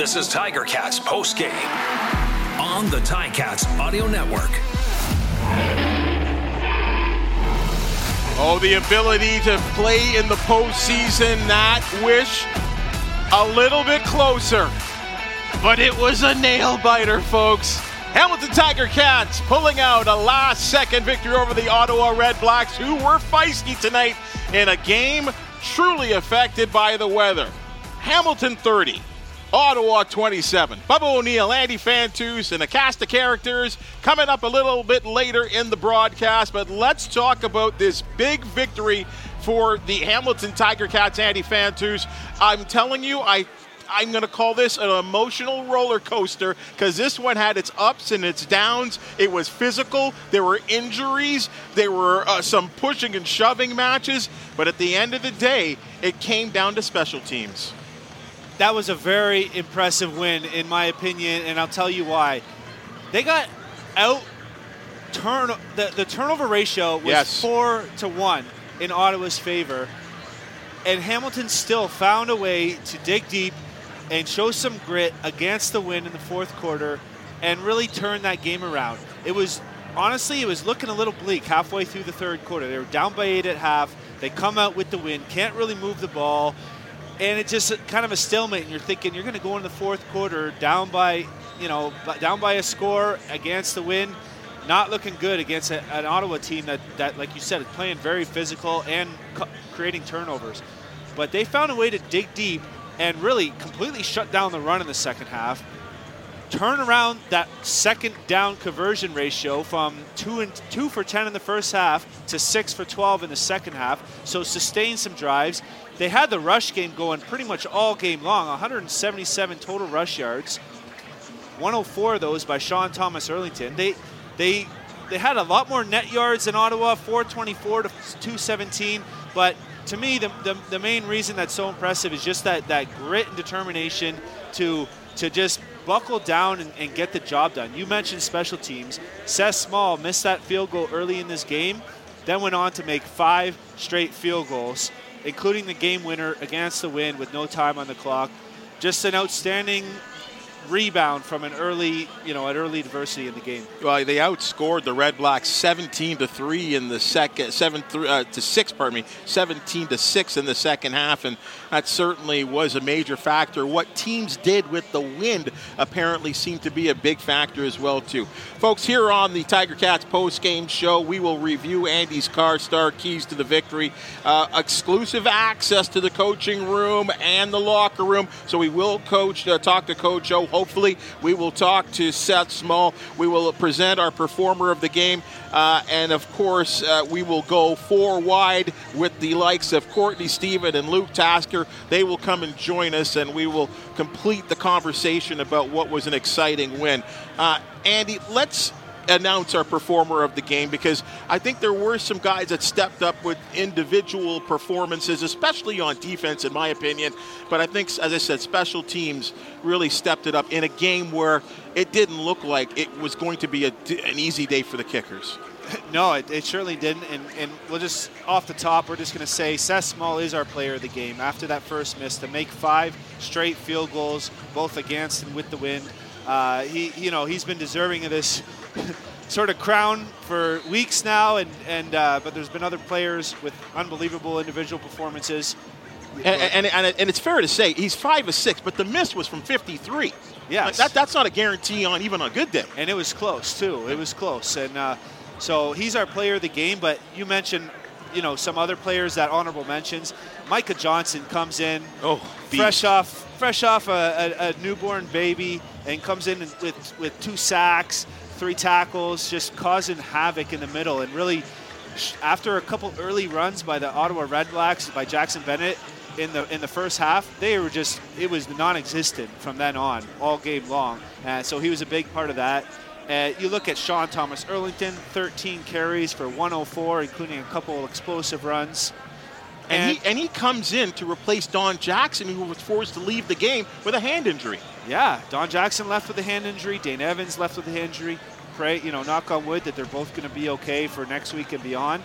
This is Tiger Cats post game on the Tiger Ticats Audio Network. Oh, the ability to play in the postseason, that wish a little bit closer. But it was a nail biter, folks. Hamilton Tiger Cats pulling out a last second victory over the Ottawa Red Blacks, who were feisty tonight in a game truly affected by the weather. Hamilton 30, Ottawa 27. Bubba O'Neill, Andy Fantuz, and a cast of characters coming up a little bit later in the broadcast. But let's talk about this big victory for the Hamilton Tiger Cats, Andy Fantuz. I'm telling you, I I'm going to call this an emotional roller coaster because this one had its ups and its downs. It was physical. There were injuries. There were uh, some pushing and shoving matches. But at the end of the day, it came down to special teams that was a very impressive win, in my opinion, and I'll tell you why. They got out turn the, the turnover ratio was yes. four to one in Ottawa's favor, and Hamilton still found a way to dig deep and show some grit against the win in the fourth quarter, and really turn that game around. It was honestly, it was looking a little bleak halfway through the third quarter. They were down by eight at half. They come out with the win, can't really move the ball and it's just kind of a stalemate. And you're thinking you're going to go in the fourth quarter down by, you know, down by a score against the win, not looking good against a, an Ottawa team that, that, like you said, is playing very physical and cu- creating turnovers. But they found a way to dig deep and really completely shut down the run in the second half. Turn around that second down conversion ratio from two and two for 10 in the first half to six for 12 in the second half. So sustain some drives they had the rush game going pretty much all game long 177 total rush yards, 104 of those by Sean Thomas Erlington. They, they, they had a lot more net yards than Ottawa, 424 to 217. But to me, the, the, the main reason that's so impressive is just that, that grit and determination to, to just buckle down and, and, get the job done. You mentioned special teams. Seth Small missed that field goal early in this game, then went on to make five straight field goals including the game winner against the Wind with no time on the clock. Just an outstanding rebound from an early, you know, an early adversity in the game. Well, they outscored the Red Blacks 17 to three in the second, seven uh, to six, pardon me, 17 to six in the second half, and that certainly was a major factor. What teams did with the wind apparently seemed to be a big factor as well too. Folks, here on the Tiger Cats post game show, we will review Andy's Carstar keys to the victory, uh, exclusive access to the coaching room and the locker room. So we will coach, uh, talk to Coach Joe Hopefully, we will talk to Seth Small. We will present our performer of the game. Uh, and of course, uh, we will go four wide with the likes of Courtney Stephen and Luke Tasker. They will come and join us, and we will complete the conversation about what was an exciting win. Uh, Andy, let's announce our performer of the game because I think there were some guys that stepped up with individual performances, especially on defense, in my opinion. But I think, as I said, special teams really stepped it up in a game where it didn't look like it was going to be a, an easy day for the kickers. No, it, it certainly didn't. And, and, we'll just, off the top, we're just going to say Seth Small is our player of the game. After that first miss, to make five straight field goals, both against and with the wind. Uh, he, you know, he's been deserving of this sort of crown for weeks now, and, and uh, but there's been other players with unbelievable individual performances. And, and, and, and, it's fair to say he's five or six, but the miss was from 53. Yeah, like that, that's not a guarantee on even on a good day. And it was close too. It was close, and uh, so he's our player of the game. But you mentioned, you know, some other players that honorable mentions. Micah Johnson comes in, oh, fresh off, fresh off a, a, a newborn baby, and comes in with with two sacks three tackles, just causing havoc in the middle. And really, after a couple early runs by the Ottawa Redblacks, by Jackson Bennett in the in the first half, they were just it was non-existent from then on all game long. And so he was a big part of that. Uh, you look at Sean Thomas Erlington, 13 carries for 104, including a couple explosive runs. And, and, he, and he comes in to replace Don Jackson, who was forced to leave the game with a hand injury. Yeah, Don Jackson left with a hand injury. Dane Evans left with a hand injury. Pray, you know, knock on wood that they're both going to be okay for next week and beyond.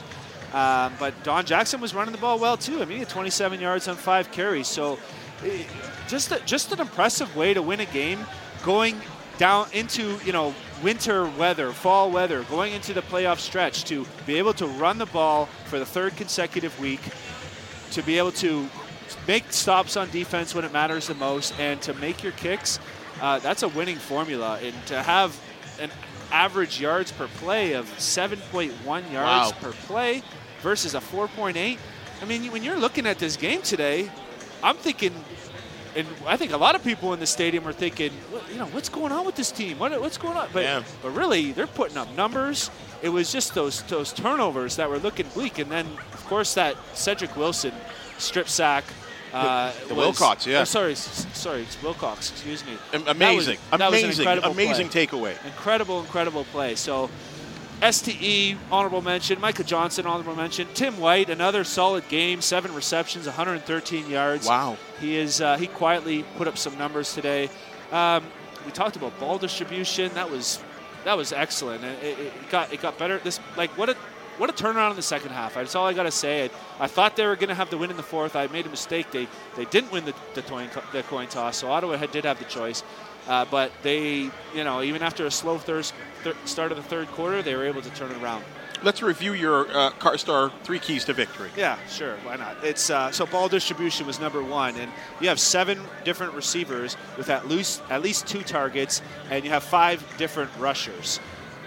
Um, but Don Jackson was running the ball well too. I mean, he had 27 yards on five carries. So eh, just a, just an impressive way to win a game, going down into you know winter weather, fall weather, going into the playoff stretch to be able to run the ball for the third consecutive week, to be able to make stops on defense when it matters the most, and to make your kicks. Uh, that's a winning formula, and to have an average yards per play of 7.1 yards Wow. per play versus a 4.8. I mean, when you're looking at this game today, I'm thinking, and I think a lot of people in the stadium are thinking, you know, what's going on with this team? What, what's going on? But, Yeah. but really, they're putting up numbers. It was just those those turnovers that were looking bleak, and then of course that Cedric Wilson strip sack. Uh, the was- Wilcox, yeah. oh, sorry, sorry, it's Wilcox. Excuse me. That was- Amazing, that was an amazing, amazing play. takeaway. Incredible, incredible play. So, STE, honorable mention. Micah Johnson, honorable mention. Tim White, another solid game. Seven receptions, 113 yards. Wow. He is. Uh, he quietly put up some numbers today. Um, we talked about ball distribution. That was that was excellent. And it, it got it got better. This like what a what a turnaround in the second half. That's all I got to say. I, I thought they were going to have the win in the fourth. I made a mistake. They they didn't win the the coin, the coin toss. So Ottawa had, did have the choice. Uh, but they, you know, even after a slow thir- thir- start of the third quarter, they were able to turn it around. Let's review your uh, Carstar three keys to victory. Yeah, sure. Why not? It's uh, so ball distribution was number one, and you have seven different receivers with at least at least two targets, and you have five different rushers.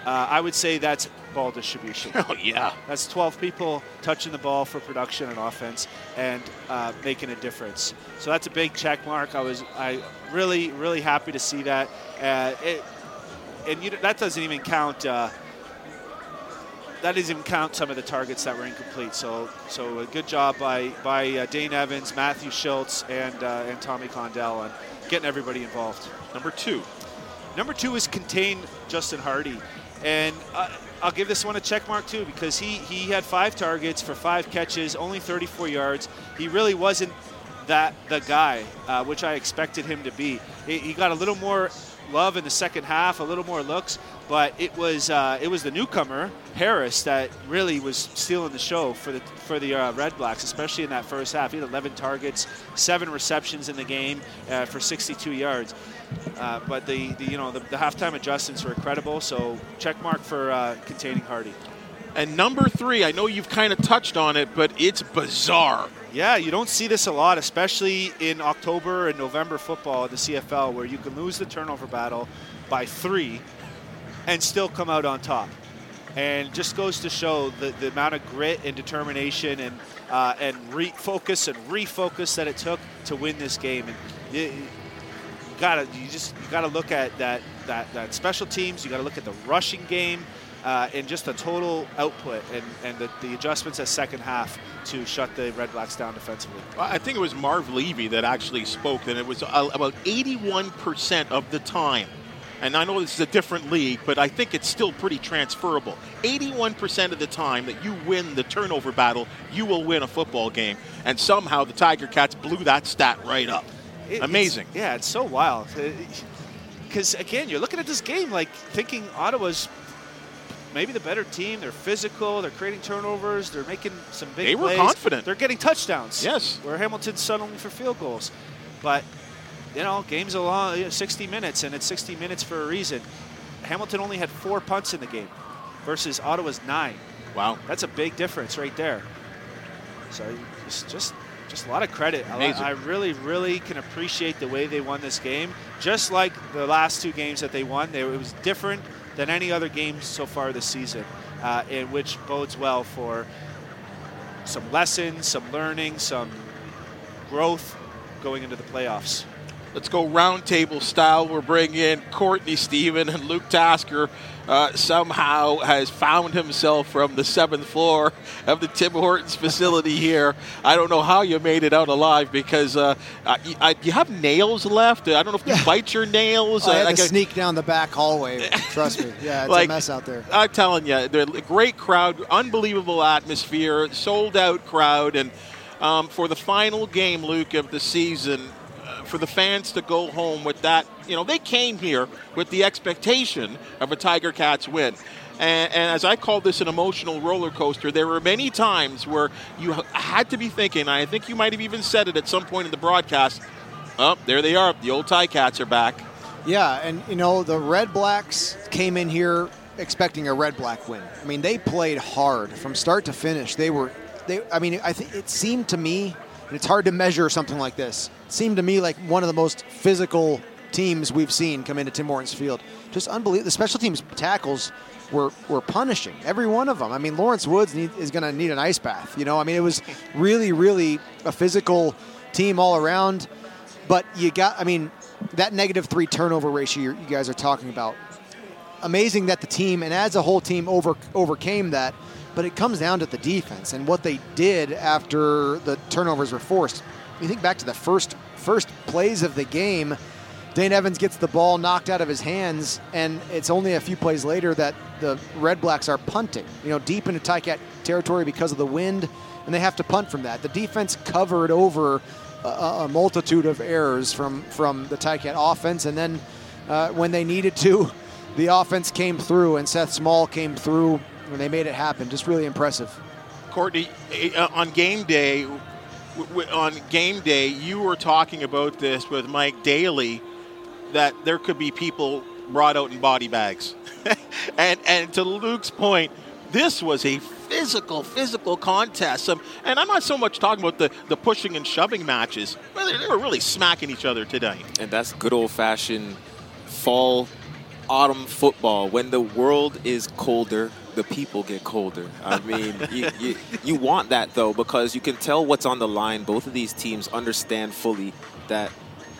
Uh, I would say that's ball distribution. Oh yeah. That's 12 people touching the ball for production and offense and uh, making a difference. So that's a big check mark. I was I really really happy to see that. Uh, it, and you, that doesn't even count. Uh, that doesn't even count some of the targets that were incomplete. So so a good job by by uh, Dane Evans, Matthew Shiltz, and uh, and Tommy Condell on getting everybody involved. Number two. Number two is contain Justin Hardy, and uh, I'll give this one a check mark too because he he had five targets for five catches, only 34 yards. He really wasn't that the guy, uh, which I expected him to be. He, he got a little more love in the second half, a little more looks, but it was uh, it was the newcomer Harris that really was stealing the show for the for the uh, Red Blacks, especially in that first half. He had 11 targets, seven receptions in the game uh, for 62 yards. Uh, but the, the you know the, the halftime adjustments were incredible. So check mark for uh, containing Hardy. And number three, I know you've kind of touched on it, but it's bizarre. Yeah, you don't see this a lot, especially in October and November football at the CFL, where you can lose the turnover battle by three and still come out on top. And just goes to show the, the amount of grit and determination and uh, and refocus and refocus that it took to win this game. And you, you gotta you just you gotta look at that that that special teams. You gotta look at the rushing game. Uh, and just the total output and, and the, the adjustments at second half to shut the Red Blacks down defensively. I think it was Marv Levy that actually spoke, and it was about 81% of the time. And I know this is a different league, but I think it's still pretty transferable. 81% of the time that you win the turnover battle, you will win a football game. And somehow the Tiger Cats blew that stat right up. It- it's- Amazing. yeah, it's so wild. Uh, because again, you're looking at this game like thinking Ottawa's maybe the better team. They're physical. They're creating turnovers. They're making some big They were plays. confident. They're getting touchdowns. Yes. Where Hamilton's settling for field goals, but you know, game's a long, you know, 60 minutes, and it's 60 minutes for a reason. Hamilton only had four punts in the game, versus Ottawa's nine. Wow. That's a big difference right there. So just just, just a lot of credit. I, Amazing. I really, really can appreciate the way they won this game. Just like the last two games that they won, they, it was different than any other game so far this season, uh, in which bodes well for some lessons, some learning, some growth going into the playoffs. Let's go roundtable style. We're bringing in Courtney Stephen and Luke Tasker. Uh, somehow has found himself from the seventh floor of the Tim Hortons facility here. I don't know how you made it out alive because uh, uh, you, I, you have nails left. I don't know if you bite your nails. I had like to a- sneak down the back hallway. Trust me. Yeah, it's Like- a mess out there. I'm telling you, a great crowd, unbelievable atmosphere, sold out crowd, and um, for the final game, Luke, of the season, uh, for the fans to go home with that, you know, they came here with the expectation of a Tiger Cats win. And, and as I call this an emotional roller coaster, there were many times where you had to be thinking, I think you might have even said it at some point in the broadcast, Oh, there they are. The old Ticats are back. Yeah, and you know the Red Blacks came in here expecting a Red Black win. I mean, they played hard from start to finish. They were, they. I mean, I think it seemed to me, and it's hard to measure something like this. It seemed to me like one of the most physical teams we've seen come into Tim Hortons Field. Just unbelievable. The special teams tackles were were punishing every one of them. I mean, Lawrence Woods need, is going to need an ice bath. You know, I mean, it was really, really a physical team all around. But you got, I mean, that negative three turnover ratio you guys are talking about. Amazing that the team and as a whole team over overcame that. But it comes down to the defense and what they did after the turnovers were forced. You think back to the first first plays of the game Dane Evans gets the ball knocked out of his hands, and it's only a few plays later that the Red Blacks are punting, you know, deep into Ticat territory because of the wind, and they have to punt from that. The defense covered over a, a multitude of errors from, from the Ticat offense, and then uh, when they needed to, the offense came through, and Seth Small came through, and they made it happen. Just really impressive. Courtney, uh, on game day, on game day, you were talking about this with Mike Daly that there could be people brought out in body bags. and and to Luke's point, this was a physical, physical contest. Um, and I'm not so much talking about the, the pushing and shoving matches. They were really smacking each other today. And that's good old fashioned fall, autumn football. When the world is colder, the people get colder. I mean, you, you, you want that though because you can tell what's on the line. Both of these teams understand fully that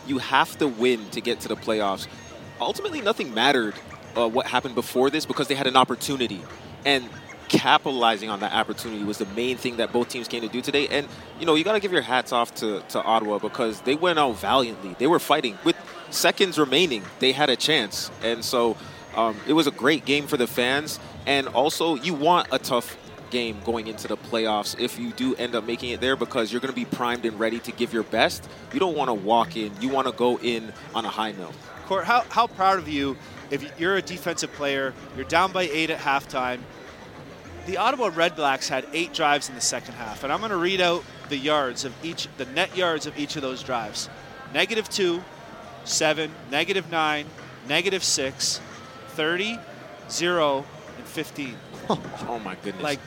you have to win to get to the playoffs. Ultimately, nothing mattered uh, what happened before this because they had an opportunity. And capitalizing on that opportunity was the main thing that both teams came to do today. And, you know, you got to give your hats off to, to Ottawa because they went out valiantly. They were fighting. With seconds remaining, they had a chance. And so um, it was a great game for the fans. And also, you want a tough game going into the playoffs if you do end up making it there because you're going to be primed and ready to give your best. You don't want to walk in, you want to go in on a high note. Court, how, how proud of you if you're a defensive player, you're down by eight at halftime. The Ottawa Redblacks had eight drives in the second half, and I'm going to read out the yards of each, the net yards of each of those drives. Negative two, seven, negative nine, negative six, 30, zero, and 15. oh my goodness. Like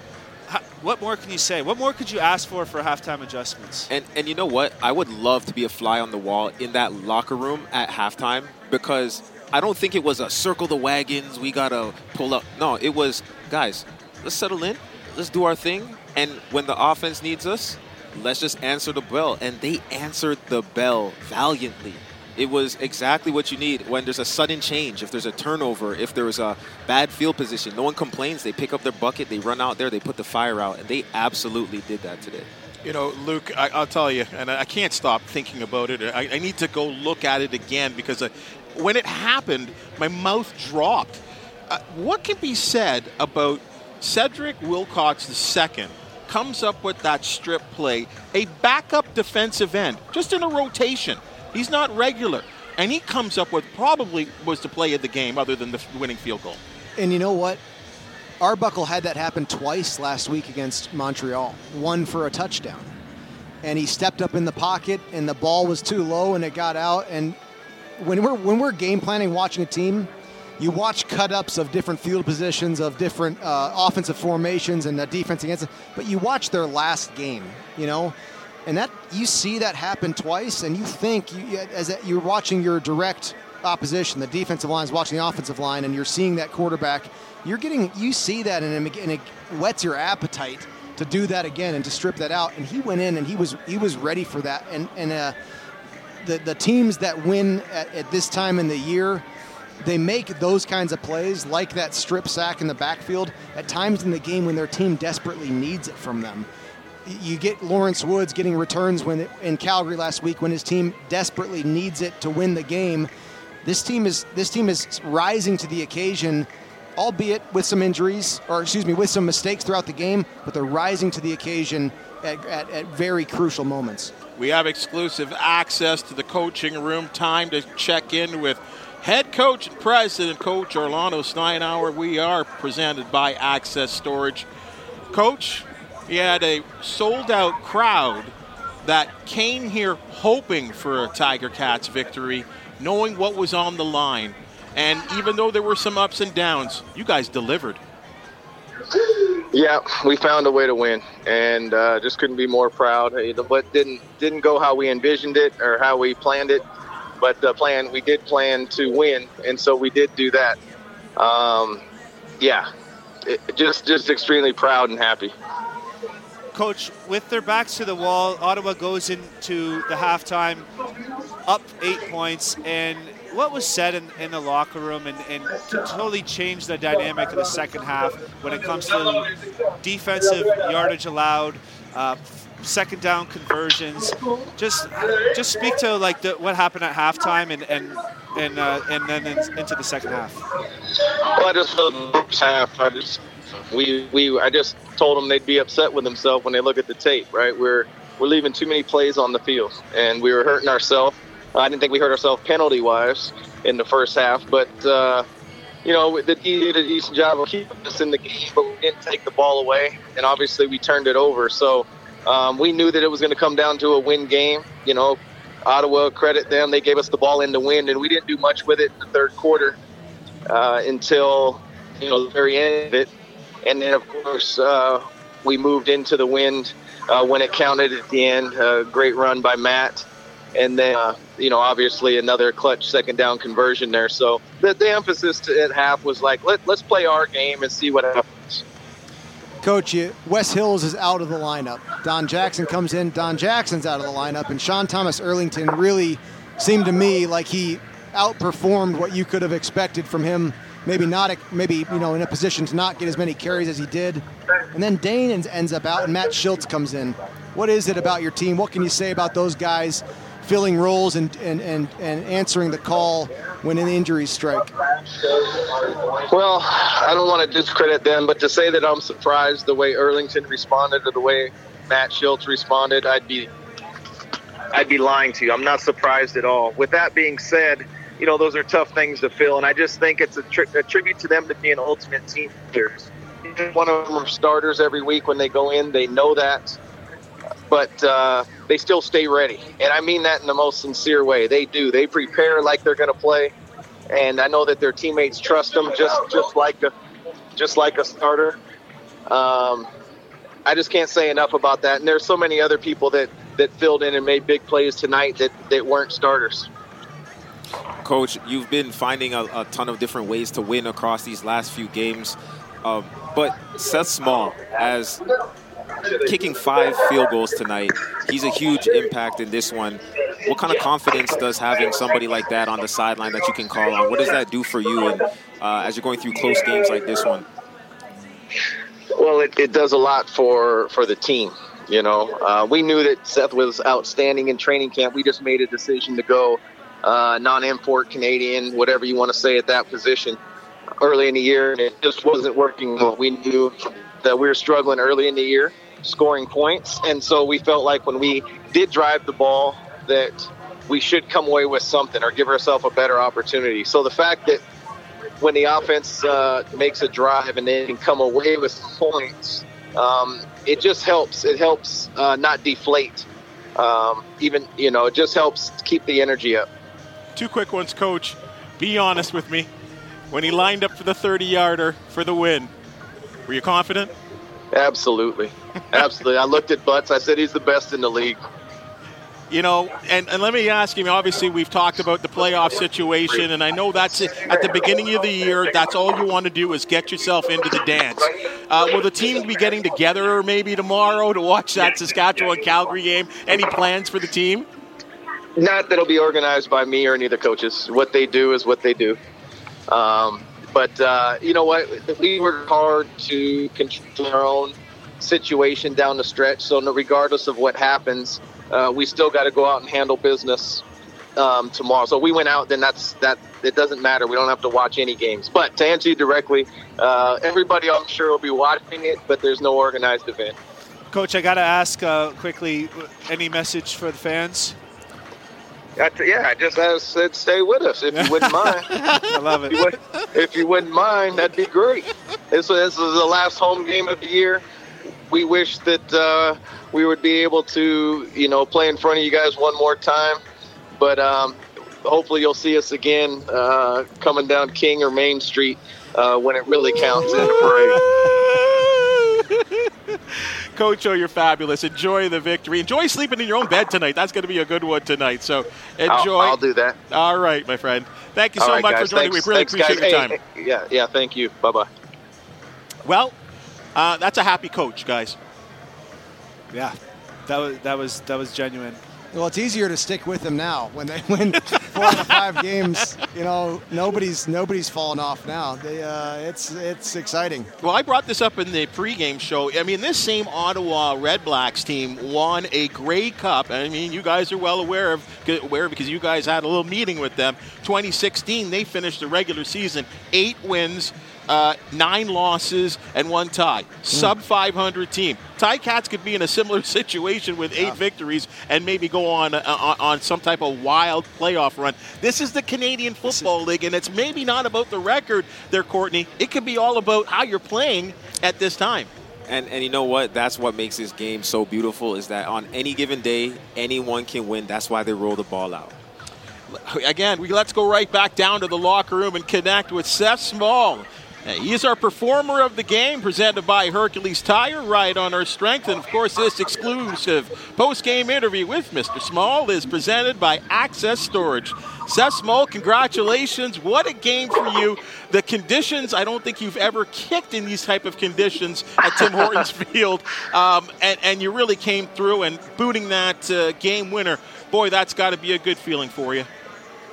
what more can you say? What more could you ask for for halftime adjustments? And and you know what? I would love to be a fly on the wall in that locker room at halftime because I don't think it was a circle the wagons. We gotta pull up. No, it was guys. Let's settle in. Let's do our thing. And when the offense needs us, let's just answer the bell. And they answered the bell valiantly it was exactly what you need when there's a sudden change, if there's a turnover, if there's a bad field position. No one complains. They pick up their bucket, they run out there, they put the fire out, and they absolutely did that today. You know, Luke, I, will tell you, and I can't stop thinking about it. I, I need to go look at it again because I, when it happened, my mouth dropped. Uh, what can be said about Cedric Wilcox II comes up with that strip play, a backup defensive end, just in a rotation – He's not regular. And he comes up with probably was the play of the game other than the winning field goal. And you know what? Arbuckle had that happen twice last week against Montreal. One for a touchdown. And he stepped up in the pocket and the ball was too low and it got out. And when we're when we're game planning watching a team, you watch cut ups of different field positions, of different uh, offensive formations and the defense against it, but you watch their last game, you know, and that you see that happen twice, and you think you, as you're watching your direct opposition, the defensive line is watching the offensive line, and you're seeing that quarterback. You're getting you see that, and it, and it whets your appetite to do that again and to strip that out. And he went in and he was he was ready for that. And and uh, the the teams that win at, at this time in the year they make those kinds of plays, like that strip sack in the backfield, at times in the game when their team desperately needs it from them you get Lawrence Woods getting returns when in Calgary last week when his team desperately needs it to win the game. This team is this team is rising to the occasion, albeit with some injuries or excuse me with some mistakes throughout the game, but they're rising to the occasion at, at, at very crucial moments. We have exclusive access to the coaching room. Time to check in with head coach and president, Coach Orlando Steinauer. We are presented by Access Storage. Coach, he had a sold out crowd that came here hoping for a Tiger Cats victory, knowing what was on the line. And even though there were some ups and downs, you guys delivered. Yeah, we found a way to win, and uh, just couldn't be more proud. But didn't didn't go how we envisioned it or how we planned it. But the plan we did plan to win, and so we did do that. Um, yeah, it, just just extremely proud and happy. Coach, with their backs to the wall, Ottawa goes into the halftime up eight points, and what was said in, in the locker room and, and to totally change the dynamic of the second half when it comes to defensive yardage allowed, uh, second down conversions. Just just speak to like the, what happened at halftime and and and uh, and then in, into the second half. Well, I just the first half. I just we we I just told them they'd be upset with themselves when they look at the tape. Right, we're we're leaving too many plays on the field, and we were hurting ourselves. I didn't think we hurt ourselves penalty wise in the first half, but. Uh, you know, the he did a decent job of keeping us in the game, but we didn't take the ball away, and obviously we turned it over. So um, we knew that it was going to come down to a win game. You know, Ottawa, credit them, they gave us the ball in to win, and we didn't do much with it in the third quarter uh, until you know the very end of it. And then, of course, uh, we moved into the wind uh, when it counted at the end. A great run by Matt. And then, uh, you know, obviously another clutch second down conversion there. So the, the emphasis at half was like, Let, let's play our game and see what happens. Coach, you, Wes Hills is out of the lineup. Don Jackson comes in. Don Jackson's out of the lineup. And Sean Thomas Erlington really seemed to me like he outperformed what you could have expected from him maybe not maybe you know in a position to not get as many carries as he did. And then Dane ends up out, and Matt Shiltz comes in. What is it about your team? What can you say about those guys filling roles and and, and, and answering the call when an injury strike? Well, I don't want to discredit them, but to say that I'm surprised the way Erlington responded or the way Matt Shiltz responded, I'd be I'd be lying to you. I'm not surprised at all. With that being said, you know, those are tough things to fill. And I just think it's a, tri- a tribute to them to be an ultimate team players. One of them are starters every week when they go in. They know that, but uh, they still stay ready. And I mean that in the most sincere way. They do. They prepare like they're going to play, and I know that their teammates trust them just just like a just like a starter. Um, I just can't say enough about that. And there's so many other people that that filled in and made big plays tonight that that weren't starters. Coach, you've been finding a, a, ton of different ways to win across these last few games. Uh, but Seth Small, as kicking five field goals tonight, he's a huge impact in this one. What kind of confidence does having somebody like that on the sideline that you can call on? What does that do for you and, uh, as you're going through close games like this one? Well, it, it does a lot for, for the team. You know, uh, we knew that Seth was outstanding in training camp. We just made a decision to go uh, non-import Canadian, whatever you want to say at that position early in the year, and it just wasn't working. We knew that we were struggling early in the year, scoring points, and so we felt like when we did drive the ball, that we should come away with something or give ourselves a better opportunity. So the fact that when the offense uh, makes a drive and they can come away with points, um, it just helps. It helps uh, not deflate. Um, even you know, it just helps keep the energy up. Two quick ones, Coach. Be honest with me. When he lined up for the 30 yarder for the win, were you confident? Absolutely. Absolutely. I looked at Butts. I said he's the best in the league. You know, and, and let me ask you, obviously we've talked about the playoff situation, and I know that's at the beginning of the year, that's all you want to do is get yourself into the dance. Uh, will the team be getting together maybe tomorrow to watch that Saskatchewan Calgary game? Any plans for the team? Not that it'll be organized by me or any of the coaches. What they do is what they do. Um, but uh, you know what? We work hard to control our own situation down the stretch. So regardless of what happens, uh, we still got to go out and handle business um, tomorrow. So we went out, then that's that. It doesn't matter. We don't have to watch any games. But to answer you directly, uh, everybody I'm sure will be watching it, but there's no organized event. Coach, I got to ask uh, quickly: any message for the fans? Yeah, I just I said stay with us if you wouldn't mind. I love it. If you, would, if you, wouldn't mind, that'd be great. This, this is the last home game of the year. we wish that uh, we would be able to, you know, play in front of you guys one more time. But um, hopefully, you'll see us again uh, coming down King or Main Street uh, when it really counts in the parade. Coach O, you're fabulous. Enjoy the victory. Enjoy sleeping in your own bed tonight. That's going to be a good one tonight. So enjoy. I'll, I'll do that. All right, my friend. Thank you so right, much guys. for joining. Thanks, we really thanks, appreciate guys. your time. hey, yeah, yeah. Thank you. Bye bye. Well, uh, that's a happy coach, guys. Yeah, that was that was that was genuine. Well, it's easier to stick with them now when they win four of five games. You know, nobody's nobody's fallen off now. They, uh, it's it's exciting. Well, I brought this up in the pregame show. I mean, this same Ottawa Red Blacks team won a Grey Cup. I mean, you guys are well aware of aware because you guys had a little meeting with them. 2016, they finished the regular season eight wins. Uh, nine losses and one tie. Sub 500 team. Ticats could be in a similar situation with eight yeah. victories and maybe go on, uh, on on some type of wild playoff run. This is the Canadian Football League, and it's maybe not about the record there, Courtney. It could be all about how you're playing at this time. And, and you know what? That's what makes this game so beautiful is that on any given day, anyone can win. That's why they roll the ball out. Again, we let's go right back down to the locker room and connect with Seth Small. He's our performer of the game, presented by Hercules Tire, right on our strength. And of course, this exclusive post game interview with Mr. Small is presented by Access Storage. Seth Small, congratulations. What a game for you. The conditions, I don't think you've ever kicked in these type of conditions at Tim Hortons Field. Um, and, and, you really came through and booting that uh, game winner. Boy, that's got to be a good feeling for you.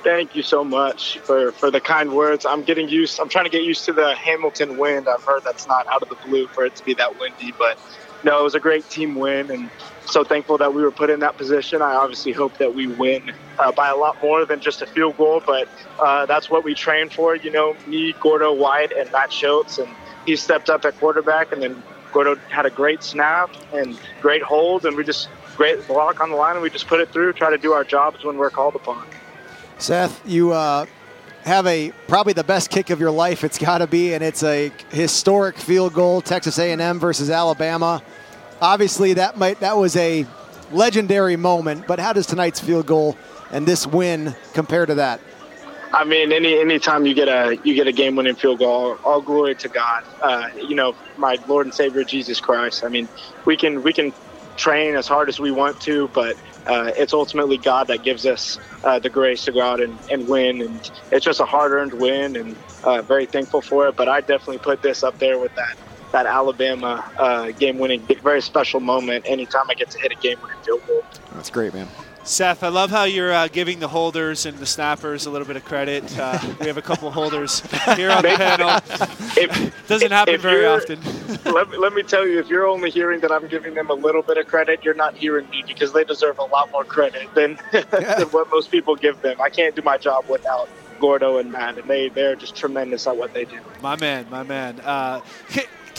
Thank you so much for, for the kind words. I'm getting used. I'm trying to get used to the Hamilton wind. I've heard that's not out of the blue for it to be that windy, but no, it was a great team win, and so thankful that we were put in that position. I obviously hope that we win uh, by a lot more than just a field goal, but uh, that's what we train for. You know, me, Gordo White, and Matt Shiltz, and he stepped up at quarterback, and then Gordo had a great snap and great hold, and we just great block on the line, and we just put it through. Try to do our jobs when we're called upon. Seth, you uh, have a probably the best kick of your life. It's got to be, and it's a historic field goal. Texas A&M versus Alabama. Obviously, that might that was a legendary moment. But how does tonight's field goal and this win compare to that? I mean, any anytime you get a you get a game winning field goal, all glory to God. Uh, you know, my Lord and Savior Jesus Christ. I mean, we can we can train as hard as we want to, but uh, it's ultimately God that gives us uh, the grace to go out and, and win. And it's just a hard earned win and uh, very thankful for it. But I definitely put this up there with that, that Alabama uh, game winning, very special moment anytime I get to hit a game winning field goal. That's great, man. Seth, I love how you're uh, giving the holders and the snappers a little bit of credit. Uh, we have a couple holders here on the panel. If, Doesn't happen very often. let, me, let me tell you, if you're only hearing that I'm giving them a little bit of credit, you're not hearing me because they deserve a lot more credit than, than what most people give them. I can't do my job without Gordo and Matt, and they, they're just tremendous at what they do. My man, my man. Uh,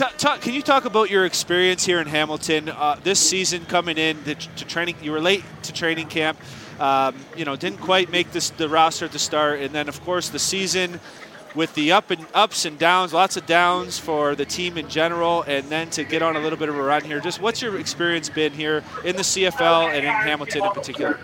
talk, can you talk about your experience here in Hamilton uh, this season coming in to, to, training? You were late to training camp. Um, you know, didn't quite make this the roster at the start, and then of course the season with the up and ups and downs, lots of downs for the team in general, and then to get on a little bit of a run here. Just what's your experience been here in the CFL and in Hamilton in particular?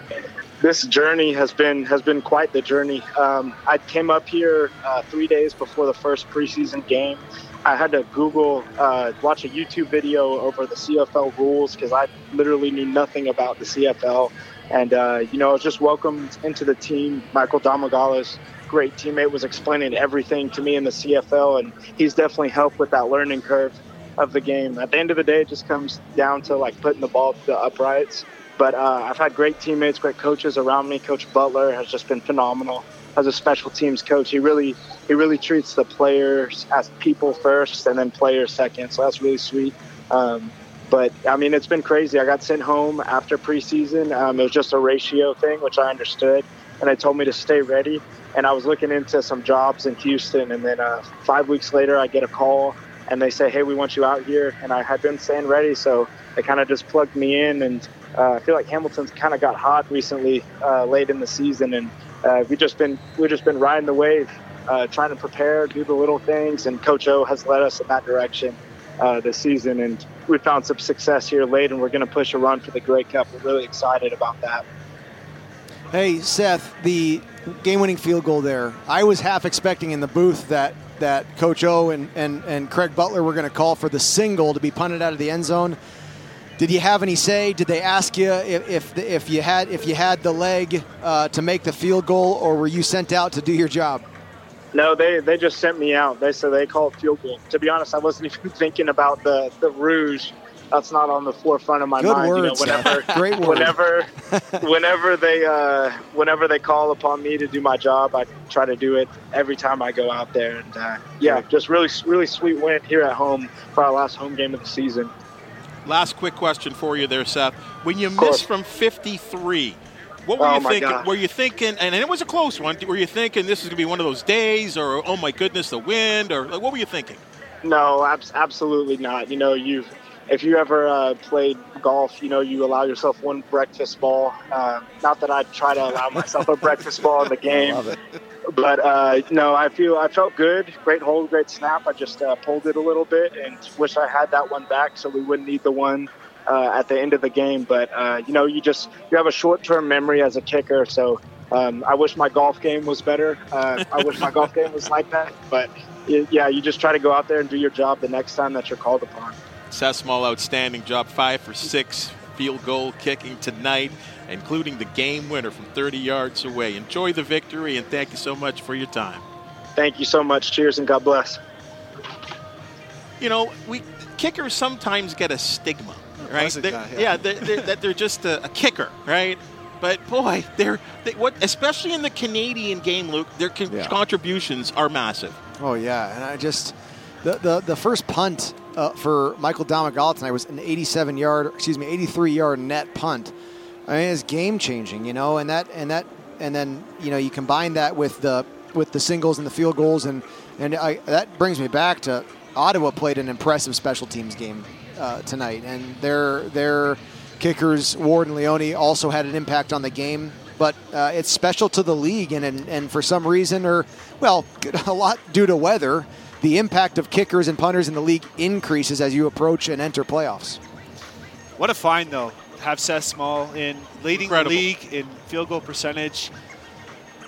This journey has been has been quite the journey. Um, I came up here uh, three days before the first preseason game. I had to Google, uh, watch a YouTube video over the CFL rules because I literally knew nothing about the CFL. And, uh, you know, I was just welcomed into the team. Michael Domagala's great teammate was explaining everything to me in the CFL, and he's definitely helped with that learning curve of the game. At the end of the day, it just comes down to like putting the ball to the uprights. But uh, I've had great teammates, great coaches around me. Coach Butler has just been phenomenal as a special teams coach. He really he really treats the players as people first and then players second. So that's really sweet. Um, but I mean, it's been crazy. I got sent home after preseason. Um, it was just a ratio thing, which I understood, and they told me to stay ready. And I was looking into some jobs in Houston, and then uh, five weeks later, I get a call, and they say, "Hey, we want you out here." And I had been staying ready, so they kind of just plugged me in. And uh, I feel like Hamilton's kind of got hot recently, uh, late in the season, and uh, we've just been we've just been riding the wave, uh, trying to prepare, do the little things, and Coach O has led us in that direction. uh, this season, and we found some success here late, and we're going to push a run for the Grey Cup. We're really excited about that. Hey, Seth, the game-winning field goal there. I was half expecting in the booth that that Coach O and, and, and Craig Butler were going to call for the single to be punted out of the end zone. Did you have any say? Did they ask you if if, if you had if you had the leg uh, to make the field goal, or were you sent out to do your job? No, they, they just sent me out. They said they called field goal. To be honest, I wasn't even thinking about the, the rouge. That's not on the forefront of my Good mind. words, you know, whenever, Great word. whenever, whenever they, uh, whenever they call upon me to do my job, I try to do it every time I go out there. And uh, yeah, just really, really sweet win here at home for our last home game of the season. Last quick question for you there, Seth. When you missed from 53, what were Oh, you thinking? God. Were you thinking, and it was a close one, were you thinking this is going to be one of those days, or oh my goodness, the wind, or like, what were you thinking? No, abs- absolutely not. You know, you if you ever uh, played golf, you know you allow yourself one breakfast ball. Uh, not that I try to allow myself a breakfast ball in the game, but uh, no, I feel I felt good. Great hold, great snap. I just uh, pulled it a little bit and wish I had that one back so we wouldn't need the one uh, at the end of the game. But uh, you know, you just you have a short-term memory as a kicker, so. Um, I wish my golf game was better. Uh, I wish my golf game was like that. But yeah, you just try to go out there and do your job the next time that you're called upon. Seth Small, outstanding job, five for six field goal kicking tonight, including the game winner from 30 yards away. Enjoy the victory, and thank you so much for your time. Thank you so much. Cheers and God bless. you know, we kickers sometimes get a stigma, right? Classic They're- guy, yeah, yeah. they're, they're, that they're just a, a kicker, right? But boy, they're they, what, especially in the Canadian game, Luke. Their con- Yeah. contributions are massive. Oh yeah, and I just the the, the first punt uh, for Michael Domagala tonight was an 87 yard, excuse me, 83 yard net punt. I mean, it's game changing, you know, and that and that and then you know you combine that with the with the singles and the field goals, and and I, that brings me back to Ottawa played an impressive special teams game uh, tonight, and their their kickers Ward and Leone also had an impact on the game. But uh, it's special to the league, and, and and for some reason, or well, a lot due to weather, the impact of kickers and punters in the league increases as you approach and enter playoffs. What a find, though. Have Seth Small in leading Incredible. the league in field goal percentage,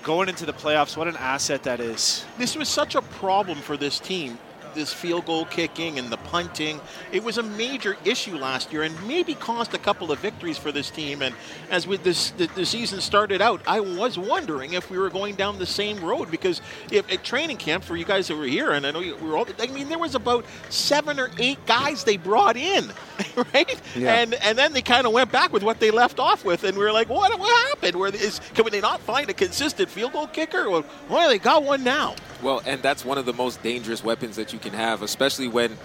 going into the playoffs. What an asset that is. This was such a problem for this team. This field goal kicking and the punting. It was a major issue last year and maybe cost a couple of victories for this team. And as with this, the, the season started out, I was wondering if we were going down the same road because if at training camp for you guys that were here, and I know you we were all, I mean, there was about seven or eight guys they brought in, right? Yeah. And and then they kind of went back with what they left off with, and we were like, what, what happened? Where is, can they not find a consistent field goal kicker? Well, well, they got one now. Well, and that's one of the most dangerous weapons that you can have, especially when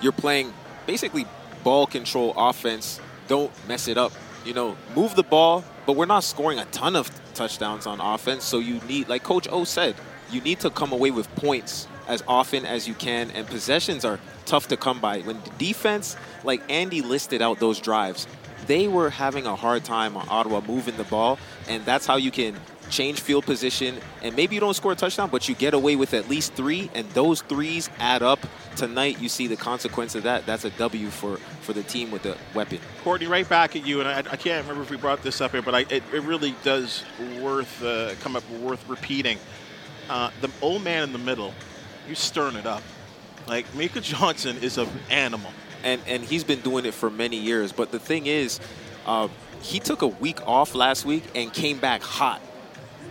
you're playing basically ball control offense. Don't mess it up. You know, move the ball, but we're not scoring a ton of touchdowns on offense. So you need, like Coach O said, you need to come away with points as often as you can, and possessions are tough to come by. When the defense, like Andy listed out those drives, they were having a hard time on Ottawa moving the ball, and that's how you can change field position. And maybe you don't score a touchdown, but you get away with at least three, and those threes add up. Tonight, you see the consequence of that. That's a W for, for the team with the weapon. Courtney, right back at you, and I, I can't remember if we brought this up here, but I, it, it really does worth uh, come up worth repeating. Uh, the old man in the middle, you stirring it up. Like Micah Johnson is an animal. and and he's been doing it for many years. But the thing is, uh, he took a week off last week and came back hot.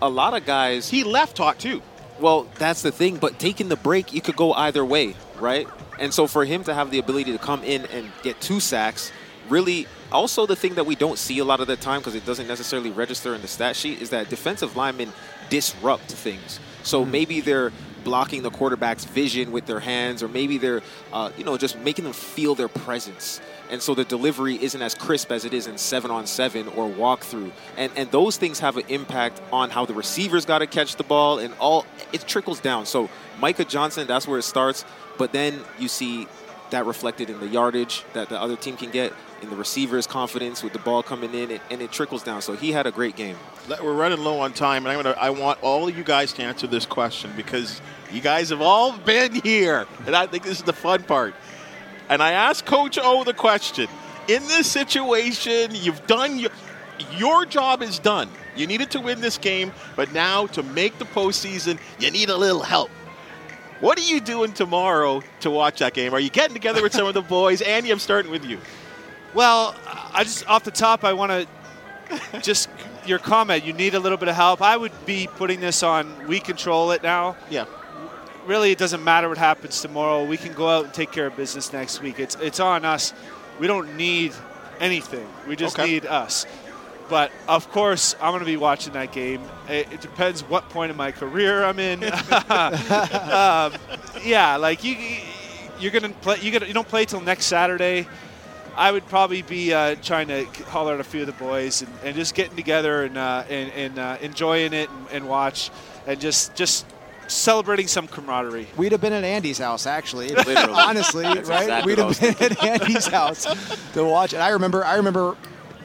A lot of guys, He left talk too. well, that's the thing. But taking the break, you could go either way, right? And so for him to have the ability to come in and get two sacks, really. Also, the thing that we don't see a lot of the time because it doesn't necessarily register in the stat sheet is that defensive linemen disrupt things. So mm-hmm. maybe they're blocking the quarterback's vision with their hands, or maybe they're, uh, you know, just making them feel their presence. And so the delivery isn't as crisp as it is in seven on seven or walkthrough. And and those things have an impact on how the receivers got to catch the ball and all it trickles down. So Micah Johnson, that's where it starts. But then you see that reflected in the yardage that the other team can get, in the receiver's confidence with the ball coming in, and, and it trickles down. So he had a great game. We're running low on time, and I'm gonna. I want all of you guys to answer this question because you guys have all been here, and I think this is the fun part. and I asked Coach O the question. In this situation, you've done your, your job is done. You needed to win this game, but now to make the postseason, you need a little help. What are you doing tomorrow to watch that game? Are you getting together with some of the boys? Andy, I'm starting with you. Well, I just off the top, I want to just your comment. You need a little bit of help. I would be putting this on. We control it now. Yeah. Really, it doesn't matter what happens tomorrow. We can go out and take care of business next week. It's it's on us. We don't need anything. We just Okay. need us. But of course, I'm going to be watching that game. It, it depends what point in my career I'm in. um, yeah, like you, you're going to play. You, gonna, you don't play till next Saturday. I would probably be uh, trying to holler at a few of the boys and, and just getting together and uh, and, and uh, enjoying it and, and watch and just just celebrating some camaraderie. We'd have been at Andy's house, actually. Literally. Honestly, That's right? exactly We'd have been at Andy's house to watch it. I remember. I remember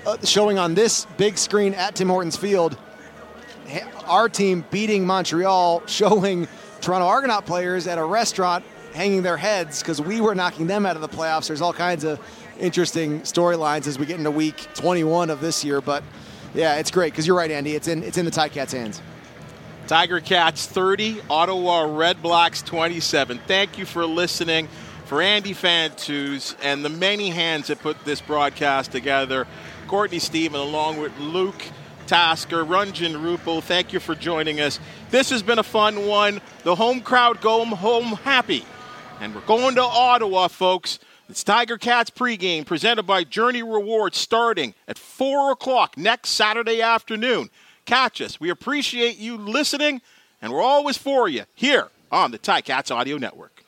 uh, showing on this big screen at Tim Hortons Field. Our team beating Montreal, showing Toronto Argonaut players at a restaurant hanging their heads because we were knocking them out of the playoffs. There's all kinds of interesting storylines as we get into week 21 of this year, but yeah, it's great because you're right, Andy. It's in it's in the Ticats' hands. Tiger Cats 30, Ottawa Red Blacks 27. Thank you for listening. For Andy Fantuz and the many hands that put this broadcast together, Courtney Stephen along with Luke Tasker, Runjan Rupel, thank you for joining us. This has been a fun one. The home crowd go home happy. And we're going to Ottawa, folks. It's Tiger Cats pregame presented by Journey Rewards starting at 4 o'clock next Saturday afternoon. Catch us. We appreciate you listening, and we're always for you here on the Ticats Audio Network.